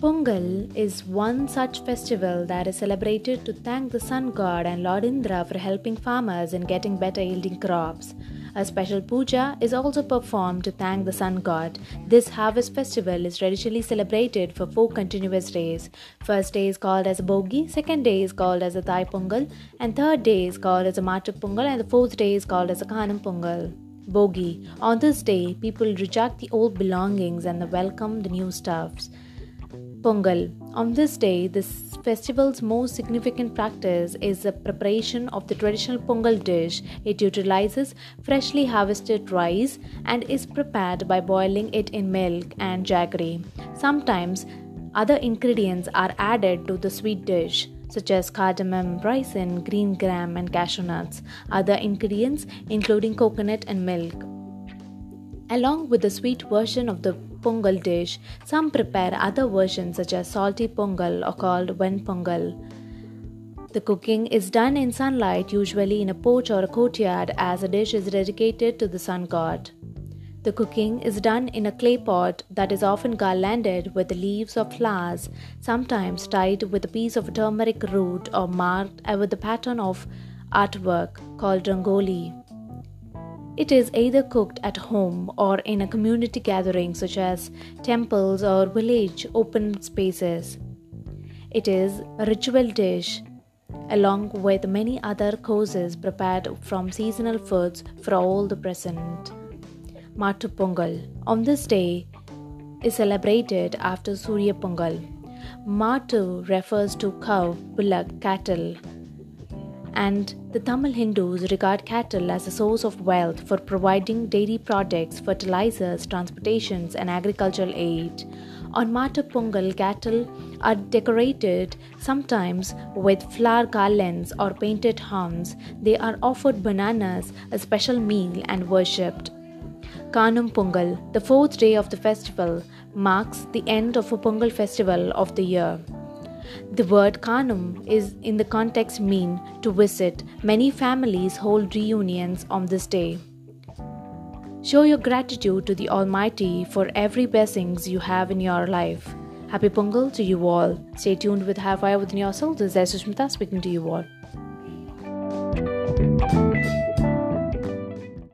Pongal is one such festival that is celebrated to thank the sun god and Lord Indra for helping farmers in getting better yielding crops. A special puja is also performed to thank the sun god. This harvest festival is traditionally celebrated for four continuous days. First day is called as a Bogi, second day is called as a Thai Pongal, and third day is called as a Matu Pongal, and the fourth day is called as a Kanum Pongal. Bogi. On this day, people reject the old belongings and welcome the new stuffs. Pongal. On this day, this festival's most significant practice is the preparation of the traditional Pongal dish. It utilizes freshly harvested rice and is prepared by boiling it in milk and jaggery. Sometimes other ingredients are added to the sweet dish such as cardamom, raisin, green gram, and cashew nuts. Other ingredients including coconut and milk. Along with the sweet version of the pongal dish, some prepare other versions such as salty pongal or called ven pongal. The cooking is done in sunlight, usually in a porch or a courtyard, as the dish is dedicated to the sun god. The cooking is done in a clay pot that is often garlanded with leaves of flowers, sometimes tied with a piece of turmeric root or marked with a pattern of artwork called rangoli. It is either cooked at home or in a community gathering such as temples or village open spaces. It is a ritual dish along with many other courses prepared from seasonal foods for all the present. Matu Pongal on this day is celebrated after Surya Pongal. Matu refers to cow, bullock, cattle and the Tamil Hindus regard cattle as a source of wealth for providing dairy products, fertilizers, transportations, and agricultural aid. On Matu Pongal, cattle are decorated sometimes with flower garlands or painted horns. They are offered bananas, a special meal, and worshipped. Kanum Pongal, the fourth day of the festival, marks the end of a Pongal festival of the year. The word Kanum is in the context mean to visit. Many families hold reunions on this day. Show your gratitude to the Almighty for every blessings you have in your life. Happy Pongal to you all. Stay tuned with Have Fire Within Yourself. This is Sushmita speaking to you all.